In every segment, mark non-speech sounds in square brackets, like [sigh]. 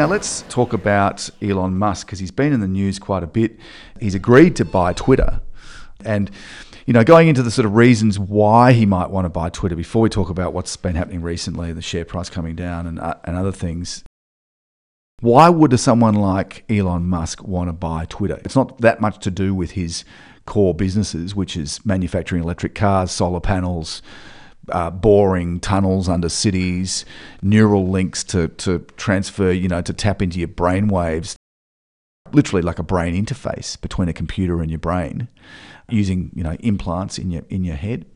Now let's talk about Elon Musk because he's been in the news quite a bit. He's agreed to buy Twitter, and you know, going into the sort of reasons why he might want to buy Twitter before we talk about what's been happening recently, the share price coming down and uh, and other things. Why would someone like Elon Musk want to buy Twitter? It's not that much to do with his core businesses, which is manufacturing electric cars, solar panels, uh, boring tunnels under cities, neural links to, to transfer, you know, to tap into your brain waves, literally like a brain interface between a computer and your brain, using, you know, implants in your in your head.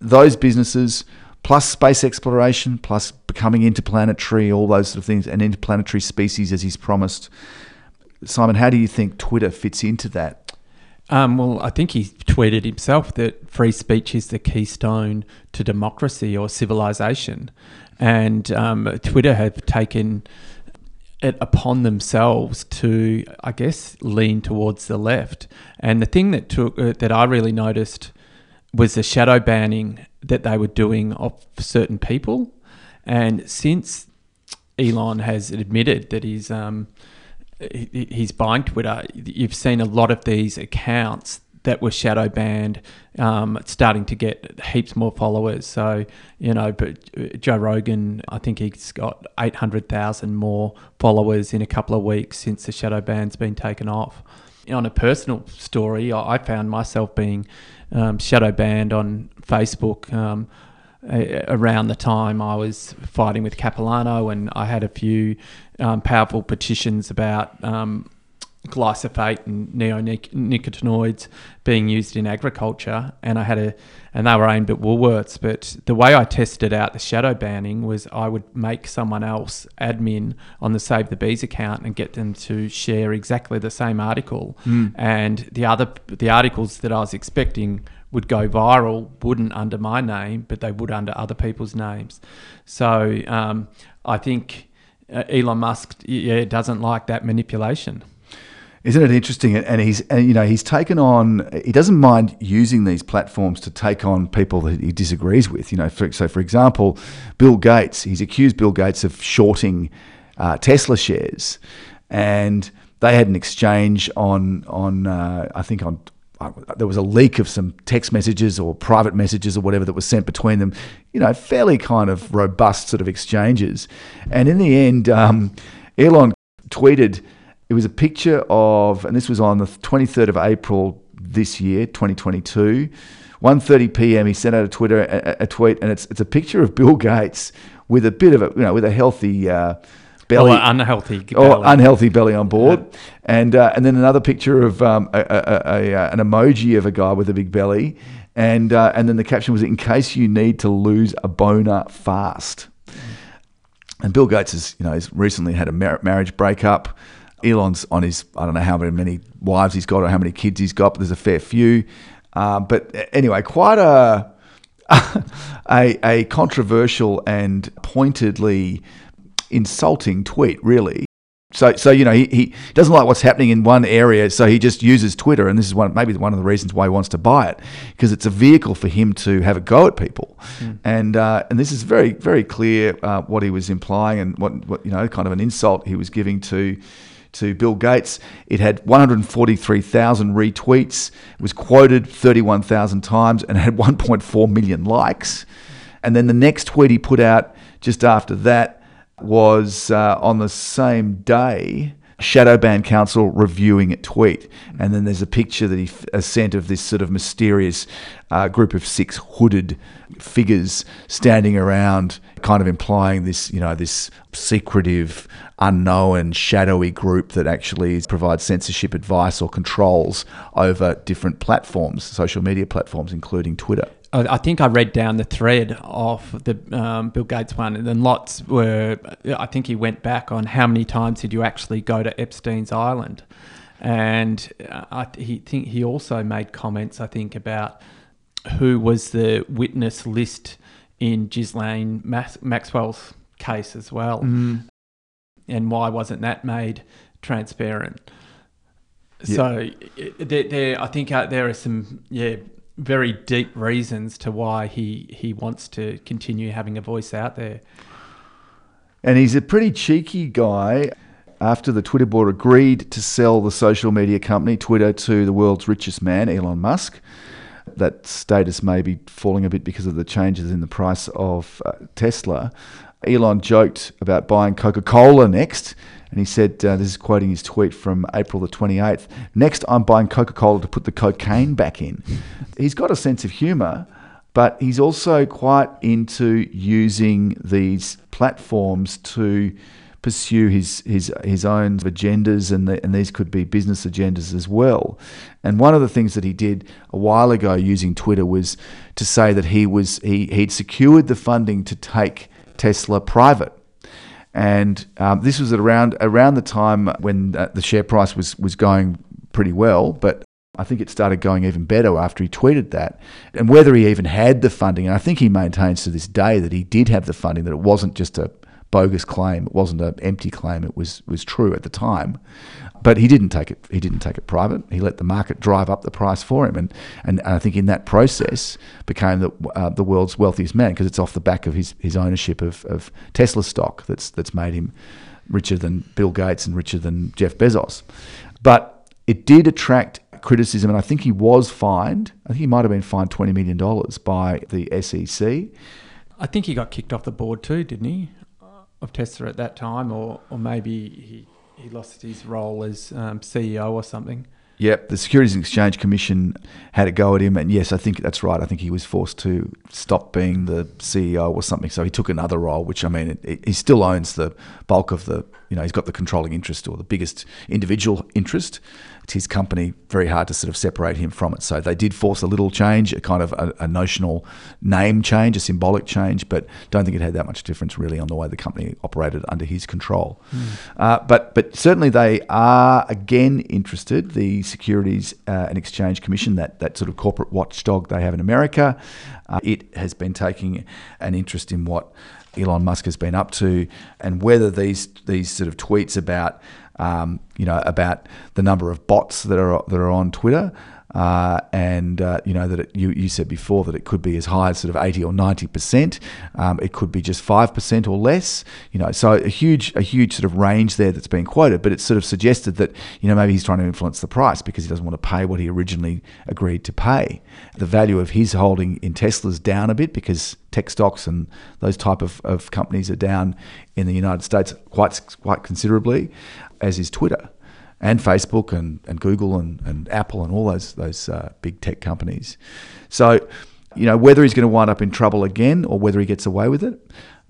Those businesses plus space exploration, plus becoming interplanetary, all those sort of things, and interplanetary species as he's promised. Simon, how do you think Twitter fits into that? Um, well, I think he tweeted himself that free speech is the keystone to democracy or civilization. And um, Twitter have taken it upon themselves to, I guess, lean towards the left. And the thing that took uh, that I really noticed was the shadow banning that they were doing of certain people. And since Elon has admitted that he's um, he's buying Twitter, you've seen a lot of these accounts that were shadow banned um, starting to get heaps more followers. So, you know, but Joe Rogan, I think he's got 800,000 more followers in a couple of weeks since the shadow ban's been taken off. On a personal story, I found myself being um, shadow banned on Facebook. Um, around the time I was fighting with Capilano, and I had a few um, powerful petitions about um, glyphosate and neonicotinoids being used in agriculture, and I had a, and they were aimed at Woolworths. But the way I tested out the shadow banning was I would make someone else admin on the Save the Bees account and get them to share exactly the same article, mm. and the other the articles that I was expecting would go viral wouldn't under my name, but they would under other people's names. So um, I think uh, Elon Musk yeah doesn't like that manipulation. Isn't it interesting? And he's and you know he's taken on. He doesn't mind using these platforms to take on people that he disagrees with. You know, for, so for example, Bill Gates. He's accused Bill Gates of shorting uh, Tesla shares, and they had an exchange on on uh, I think on there was a leak of some text messages or private messages or whatever that was sent between them. You know, fairly kind of robust sort of exchanges. And in the end, um, Elon tweeted it was a picture of, and this was on the 23rd of April this year, 2022. 1:30 p.m. He sent out a Twitter a, a, tweet, and it's it's a picture of Bill Gates with a bit of a you know with a healthy uh, belly, [laughs] or unhealthy, belly. or unhealthy belly on board, yeah. and uh, and then another picture of um, a, a, uh, an emoji of a guy with a big belly, and uh, and then the caption was in case you need to lose a boner fast. And Bill Gates has you know has recently had a mar- marriage breakup. Elon's on his, I don't know how many wives he's got or how many kids he's got, but there's a fair few. Uh, but anyway, quite a, [laughs] a, a controversial and pointedly insulting tweet, really. So, so you know, he, he doesn't like what's happening in one area, so he just uses Twitter, and this is one maybe one of the reasons why he wants to buy it, because it's a vehicle for him to have a go at people, mm. and uh, and this is very very clear uh, what he was implying and what, what you know kind of an insult he was giving to to Bill Gates. It had 143,000 retweets, was quoted 31,000 times, and had 1.4 million likes. And then the next tweet he put out just after that was uh, on the same day. Shadow Ban Council reviewing a tweet, and then there's a picture that he f- sent of this sort of mysterious uh, group of six hooded figures standing around, kind of implying this, you know, this secretive unknown, shadowy group that actually provides censorship advice or controls over different platforms, social media platforms, including Twitter. I think I read down the thread of the um, Bill Gates one, and then lots were. I think he went back on how many times did you actually go to Epstein's Island, and uh, I he think he also made comments. I think about who was the witness list in Ghislaine Maxwell's case as well. Mm and why wasn't that made transparent? Yeah. So there, there, I think uh, there are some yeah very deep reasons to why he he wants to continue having a voice out there. And he's a pretty cheeky guy. after the Twitter board agreed to sell the social media company Twitter to the world's richest man, Elon Musk. That status may be falling a bit because of the changes in the price of uh, Tesla. Elon joked about buying Coca Cola next, and he said, uh, This is quoting his tweet from April the 28th Next, I'm buying Coca Cola to put the cocaine back in. he's got a sense of humour, but he's also quite into using these platforms to pursue his his his own agendas, and the, and these could be business agendas as well. And one of the things that he did a while ago using Twitter was to say that he was he he'd secured the funding to take Tesla private. And um, this was around around the time when uh, the share price was was going pretty well, but I think it started going even better after he tweeted that. And whether he even had the funding, and I think he maintains to this day that he did have the funding, that it wasn't just a bogus claim. It wasn't an empty claim. It was was true at the time, but he didn't take it. He didn't take it private. He let the market drive up the price for him, and and, and I think in that process became the uh, the world's wealthiest man because it's off the back of his, his ownership of, of Tesla stock that's that's made him richer than Bill Gates and richer than Jeff Bezos. But it did attract criticism, and I think he was fined. I think he might have been fined twenty million dollars by the SEC. I think he got kicked off the board too, didn't he? of Tesla at that time, or or maybe he he lost his role as um, CEO or something. Yep, the Securities and Exchange Commission had a go at him, and yes, I think that's right. I think he was forced to stop being the CEO or something. So he took another role, which I mean, it, it, he still owns the bulk of the, you know, he's got the controlling interest or the biggest individual interest it's his company, very hard to sort of separate him from it. So they did force a little change, a kind of a, a notional name change, a symbolic change, but don't think it had that much difference really on the way the company operated under his control. Mm. Uh, but but certainly they are again interested. The Securities uh, and Exchange Commission, that that sort of corporate watchdog they have in America, uh, it has been taking an interest in what. Elon Musk has been up to, and whether these these sort of tweets about um, you know, about the number of bots that are that are on Twitter. Uh, and uh, you know that it, you, you said before that it could be as high as sort of 80 or 90 percent. Um, it could be just five percent or less. You know, so a huge a huge sort of range there that's being quoted. But it's sort of suggested that you know maybe he's trying to influence the price because he doesn't want to pay what he originally agreed to pay. The value of his holding in Tesla's down a bit because tech stocks and those type of, of companies are down in the United States quite quite considerably as is Twitter and Facebook and, and Google and, and Apple and all those those uh, big tech companies. So, you know, whether he's going to wind up in trouble again or whether he gets away with it.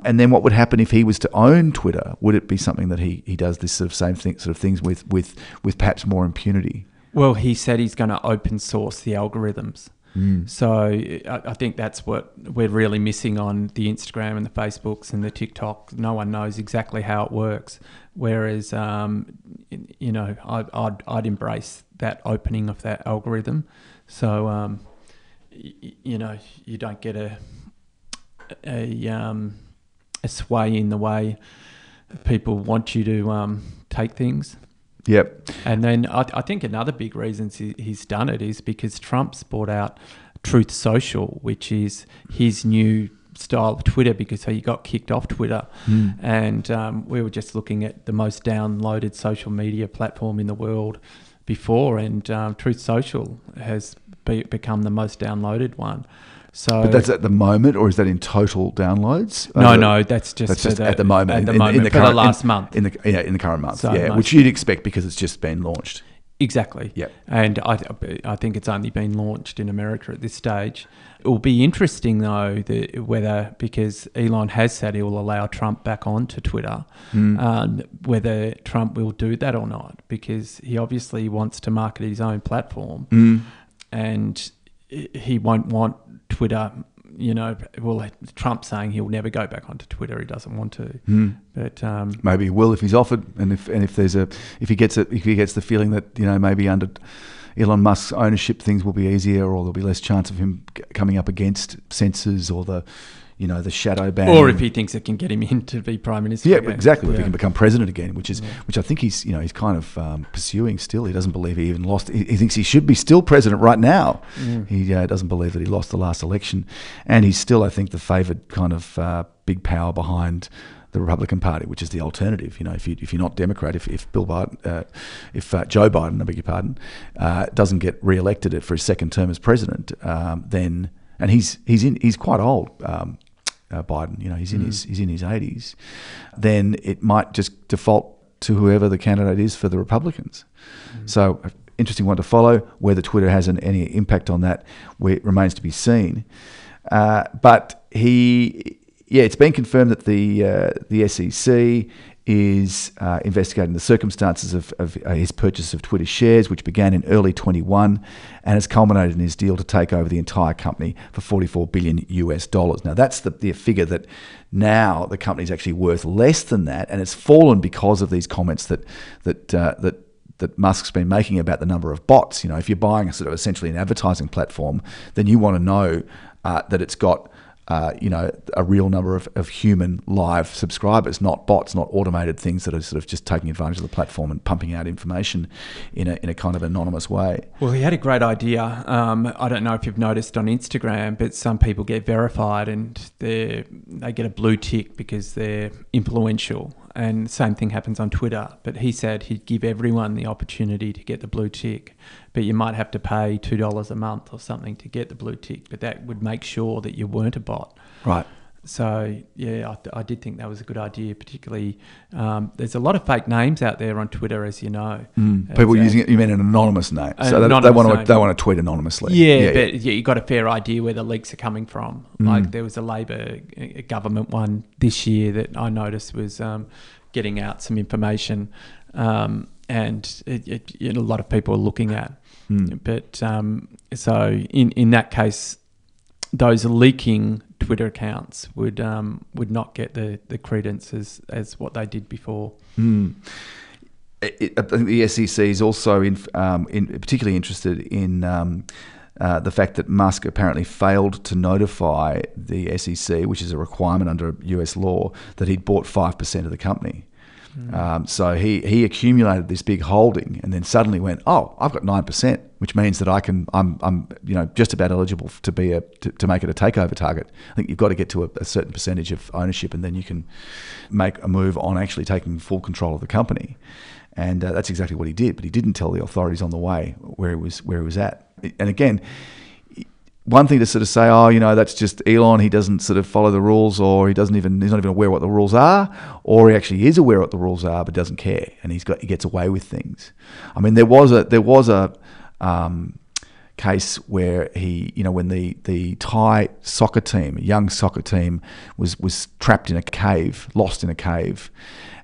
And then what would happen if he was to own Twitter? Would it be something that he, he does this sort of same thing, sort of things with, with, with perhaps more impunity? Well, he said he's going to open source the algorithms. Mm. So I, I, think that's what we're really missing on the Instagram and the Facebooks and the TikTok. No one knows exactly how it works. Whereas, um, you know, I, would I'd embrace that opening of that algorithm. So, um, y- you know, you don't get a a, um, a sway in the way people want you to um, take things. Yep. And then I, I think another big reason he's done it is because Trump's brought out Truth Social, which is his new style of Twitter because he got kicked off Twitter. Mm. And um, we were just looking at the most downloaded social media platform in the world before, and um, Truth Social has be, become the most downloaded one. So, but that's at the moment, or is that in total downloads? No, uh, no, that's just, that's just the, at the moment. At the in, moment, in the current, the last in, month. In the yeah, in the current month, so yeah, which you'd expect because it's just been launched. Exactly. Yeah. And I, I think it's only been launched in America at this stage. It will be interesting though whether because Elon has said he will allow Trump back on to Twitter, mm. um, whether Trump will do that or not because he obviously wants to market his own platform, mm. and he won't want Twitter. You know, well, Trump saying he'll never go back onto Twitter. He doesn't want to, mm. but um, maybe he will if he's offered, and if and if there's a if he gets it if he gets the feeling that you know maybe under Elon Musk's ownership things will be easier, or there'll be less chance of him coming up against censors or the you know, the shadow ban. Or if he thinks it can get him [laughs] in to be prime minister. Yeah, again. exactly. Yeah. If he can become president again, which is yeah. which I think he's you know he's kind of um, pursuing still. He doesn't believe he even lost. He, he thinks he should be still president right now. Mm. He uh, doesn't believe that he lost the last election, and he's still I think the favoured kind of uh, big power behind the Republican Party, which is the alternative. You know, if you if you're not Democrat, if, if Bill Biden, uh, if uh, Joe Biden, I beg your pardon, uh, doesn't get re-elected for his second term as president, um, then and he's he's in he's quite old. Um, uh, Biden, you know, he's in his he's in his 80s. Then it might just default to whoever the candidate is for the Republicans. So, uh, interesting one to follow. Whether Twitter has an, any impact on that remains to be seen. Uh, but he, yeah, it's been confirmed that the uh, the SEC is uh, investigating the circumstances of, of uh, his purchase of Twitter shares, which began in early 21 and has culminated in his deal to take over the entire company for 44 billion US dollars. Now, that's the, the figure that now the company is actually worth less than that, and it's fallen because of these comments that that uh, that that Musk's been making about the number of bots. You know, if you're buying a sort of essentially an advertising platform, then you want to know uh, that it's got uh, you know, a real number of, of human live subscribers, not bots, not automated things that are sort of just taking advantage of the platform and pumping out information in a, in a kind of anonymous way. Well, he had a great idea. Um, I don't know if you've noticed on Instagram, but some people get verified and they they get a blue tick because they're influential. And same thing happens on Twitter. But he said he'd give everyone the opportunity to get the blue tick but you might have to pay two dollars a month or something to get the blue tick. But that would make sure that you weren't a bot. Right. So yeah, I, I, did think that was a good idea. Particularly, um, there's a lot of fake names out there on Twitter, as you know. Mm. People using it. You mean an anonymous name? so they, anonymous they, want to name. they want to tweet anonymously. Yeah, yeah but yeah. you got a fair idea where the leaks are coming from. Mm. Like there was a Labor government one this year that I noticed was um, getting out some information, um, and it, it, a lot of people are looking at. Mm. But um, so in in that case, those leaking Twitter accounts would um, would not get the, the credence as, as what they did before. Mm. It, I think the SEC is also in, um, in particularly interested in um, uh, the fact that Musk apparently failed to notify the SEC, which is a requirement under US law, that he'd bought five percent of the company. Mm. Um, so he, he accumulated this big holding and then suddenly went, oh, I've got 9%, which means that I can, I'm, I'm you know, just about eligible to be a, to, to make it a takeover target. I think you've got to get to a, a, certain percentage of ownership and then you can make a move on actually taking full control of the company. And uh, that's exactly what he did, but he didn't tell the authorities on the way where he was, where he was at. And again, one thing to sort of say, oh, you know, that's just Elon. He doesn't sort of follow the rules, or he doesn't even he's not even aware what the rules are, or he actually is aware what the rules are but doesn't care, and he's got he gets away with things. I mean, there was a there was a um, case where he, you know, when the the Thai soccer team, a young soccer team, was was trapped in a cave, lost in a cave.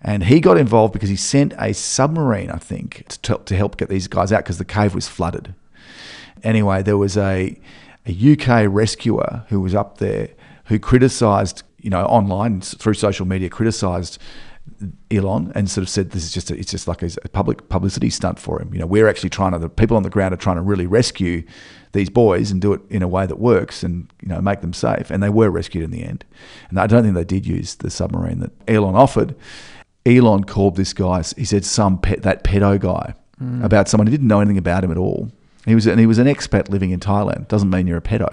And he got involved because he sent a submarine, I think, to, to help get these guys out because the cave was flooded. Anyway, there was a a UK rescuer who was up there who criticised, you know, online through social media, criticised Elon and sort of said this is just a, it's just like a, public publicity stunt for him. You know, we're actually trying to the people on the ground are trying to really rescue these boys and do it in a way that works and you know make them safe. And they were rescued in the end. And I don't think they did use the submarine that Elon offered. Elon called this guy. He said some pet, that pedo guy mm. about someone who didn't know anything about him at all he was and he was an expat living in Thailand. Doesn't mean you're a pedo.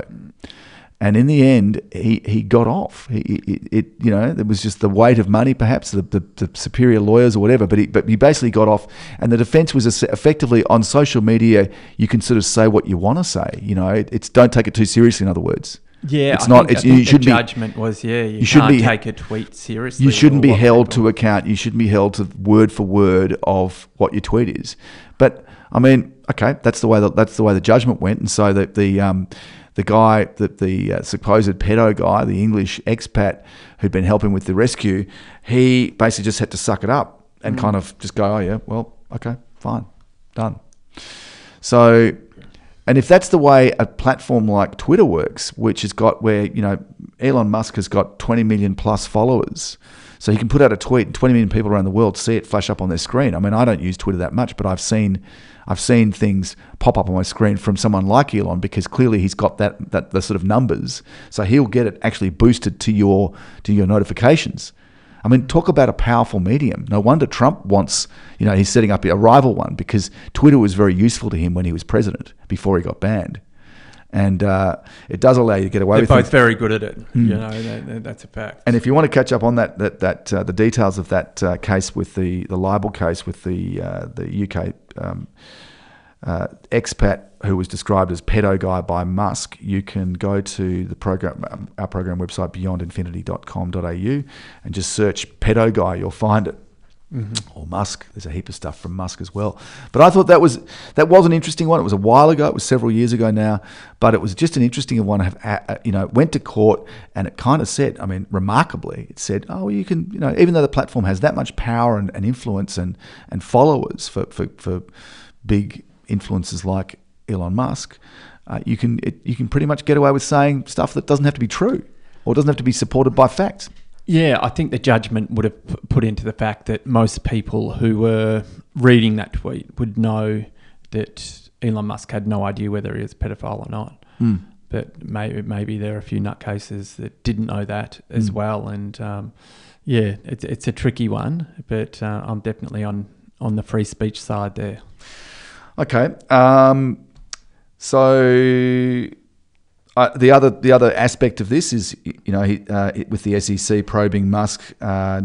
And in the end, he, he got off. He, it, it you know it was just the weight of money, perhaps the, the, the, superior lawyers or whatever. But he but he basically got off, and the defence was effectively on social media. You can sort of say what you want to say. You know, it, it's don't take it too seriously. In other words, yeah, it's I not. Think, it's, you should the judgment was yeah. You, you shouldn't be, take a tweet seriously. You shouldn't be held people. to account. You shouldn't be held to word for word of what your tweet is. But I mean, okay, that's the way the, that's the way the judgment went, and so the the um, the guy, the, the uh, supposed pedo guy, the English expat who'd been helping with the rescue, he basically just had to suck it up and mm. kind of just go, oh yeah, well, okay, fine, done. So, and if that's the way a platform like Twitter works, which has got where you know Elon Musk has got 20 million plus followers. So he can put out a tweet and 20 million people around the world see it flash up on their screen. I mean, I don't use Twitter that much, but I've seen I've seen things pop up on my screen from someone like Elon because clearly he's got that that the sort of numbers, so he'll get it actually boosted to your to your notifications. I mean, talk about a powerful medium. No wonder Trump wants, you know, he's setting up a rival one because Twitter was very useful to him when he was president before he got banned. and uh, it does allow you to get away. They're with both things. very good at it. You know, that, that- that's a fact. And if you want to catch up on that, that, that uh, the details of that uh, case with the, the libel case with the uh, the UK um, uh, expat who was described as pedo guy by Musk, you can go to the program um, our program website beyondinfinity.com.au and just search pedo guy. You'll find it. Or Musk. There's a heap of stuff from Musk as well. But I thought that was that was an interesting one. It was a while ago. It was several years ago now. But it was just an interesting one. Have uh, you know went to court and it kind of said. I mean, remarkably, it said, oh, you can you know even though the platform has that much power and, and influence and and followers for for, for big influencers like Elon Musk, uh, you can it, you can pretty much get away with saying stuff that doesn't have to be true or doesn't have to be supported by facts. Yeah, I think the judgment would have put into the fact that most people who were reading that tweet would know that Elon Musk had no idea whether he was a pedophile or not. Hmm. But maybe maybe there are a few nutcases that didn't know that as Mm. well. And um, yeah, it's it's a tricky one, but uh, I'm definitely on on the free speech side there. Okay. Um, so uh, the other the other aspect of this is you know he, uh, with the SEC probing Musk uh,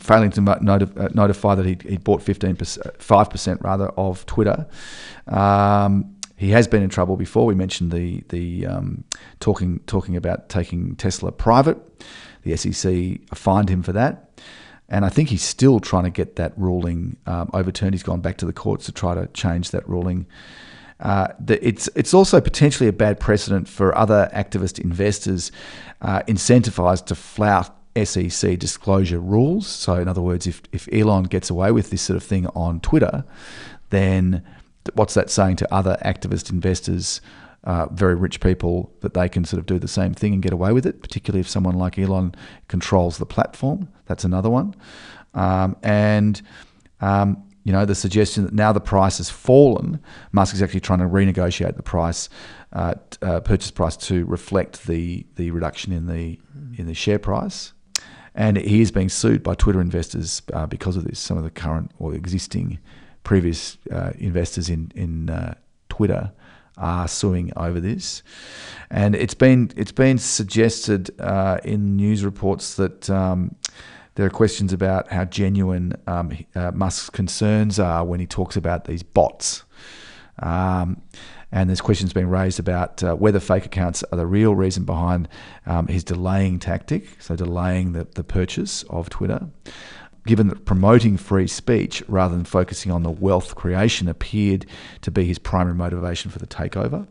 failing to mo- noti- uh, notify that he he bought fifteen five percent rather of Twitter. Um, he has been in trouble before. We mentioned the the um, talking talking about taking Tesla private. The SEC fined him for that. And I think he's still trying to get that ruling um, overturned. He's gone back to the courts to try to change that ruling. Uh, the, it's it's also potentially a bad precedent for other activist investors uh, incentivized to flout SEC disclosure rules. So, in other words, if, if Elon gets away with this sort of thing on Twitter, then what's that saying to other activist investors, uh, very rich people, that they can sort of do the same thing and get away with it, particularly if someone like Elon controls the platform? That's another one. Um, and um, you know, the suggestion that now the price has fallen, Musk is actually trying to renegotiate the price, uh, uh, purchase price to reflect the the reduction in the in the share price, and he is being sued by Twitter investors uh, because of this. Some of the current or existing previous uh, investors in in uh, Twitter are suing over this, and it's been it's been suggested uh, in news reports that. Um, there are questions about how genuine um, uh, Musk's concerns are when he talks about these bots. Um, and there's questions being raised about uh, whether fake accounts are the real reason behind um, his delaying tactic, so delaying the, the purchase of Twitter. Given that promoting free speech rather than focusing on the wealth creation appeared to be his primary motivation for the takeover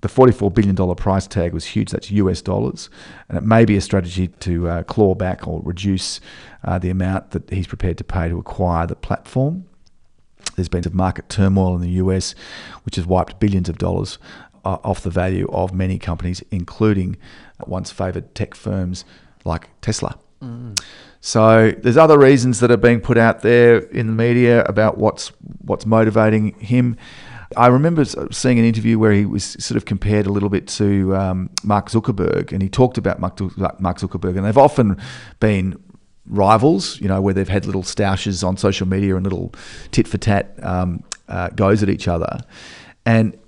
the $44 billion price tag was huge. That's US dollars. And it may be a strategy to uh, claw back or reduce uh, the amount that he's prepared to pay to acquire the platform. There's been some market turmoil in the US, which has wiped billions of dollars uh, off the value of many companies, including once favoured tech firms like Tesla. So there's other reasons that are being put out there in the media about what's what's motivating him. I remember seeing an interview where he was sort of compared a little bit to um, Mark Zuckerberg, and he talked about Mark Zuckerberg, and they've often been rivals, you know, where they've had little stoushes on social media and little tit for tat um, uh, goes at each other. And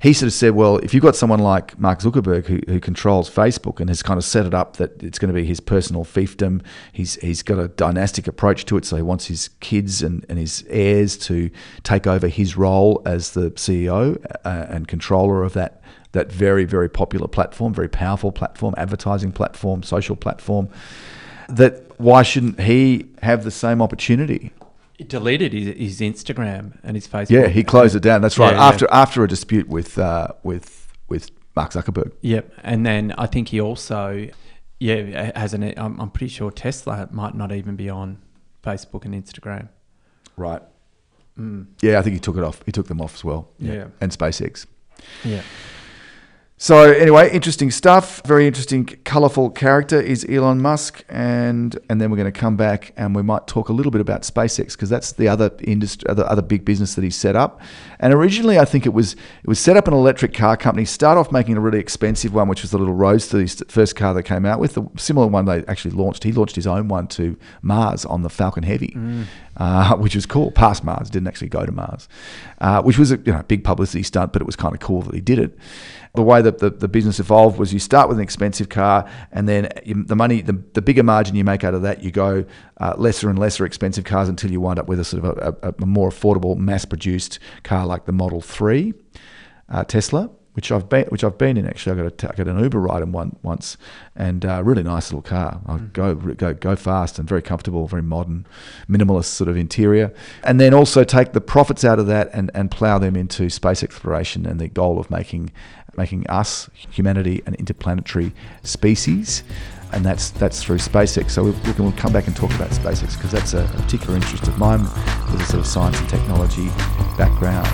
he sort of said, well, if you've got someone like Mark Zuckerberg who, who controls Facebook and has kind of set it up that it's going to be his personal fiefdom, he's, he's got a dynastic approach to it. So he wants his kids and, and his heirs to take over his role as the CEO uh, and controller of that, that very, very popular platform, very powerful platform, advertising platform, social platform. That why shouldn't he have the same opportunity? He deleted his, his Instagram and his Facebook. Yeah, he closed it down. That's right. Yeah, yeah. after after a dispute with uh, with with Mark Zuckerberg. Yep, and then I think he also, yeah, has an. I'm, I'm pretty sure Tesla might not even be on Facebook and Instagram. Right. Yeah, I think he took it off. He took them off as well. Yeah. And SpaceX. Yeah, So anyway, interesting stuff. Very interesting, colourful character is Elon Musk, and and then we're going to come back and we might talk a little bit about SpaceX because that's the other industry, other other big business that he set up. And originally, I think it was it was set up an electric car company. Start off making a really expensive one, which was the little Roadster, the first car they came out with. The similar one they actually launched. He launched his own one to Mars on the Falcon Heavy, uh, [laughs] which was cool. Past Mars, didn't actually go to Mars, uh, which was a you know big publicity stunt, but it was kind of cool that he did it. The way that the, the business evolved was you start with an expensive car, and then you, the money, the, the bigger margin you make out of that, you go uh, lesser and lesser expensive cars until you wind up with a sort of a, a, a more affordable, mass-produced car like the Model Three, uh, Tesla which I've been which I've been in actually. I got a, I got an Uber ride in one once, and uh, really nice little car. I mm. go go go fast and very comfortable, very modern, minimalist sort of interior, and then also take the profits out of that and and plow them into space exploration and the goal of making making us humanity an interplanetary species and that's that's through SpaceX. So we, can we'll come back and talk about SpaceX because that's a, a particular interest of mine with a sort of science and technology background.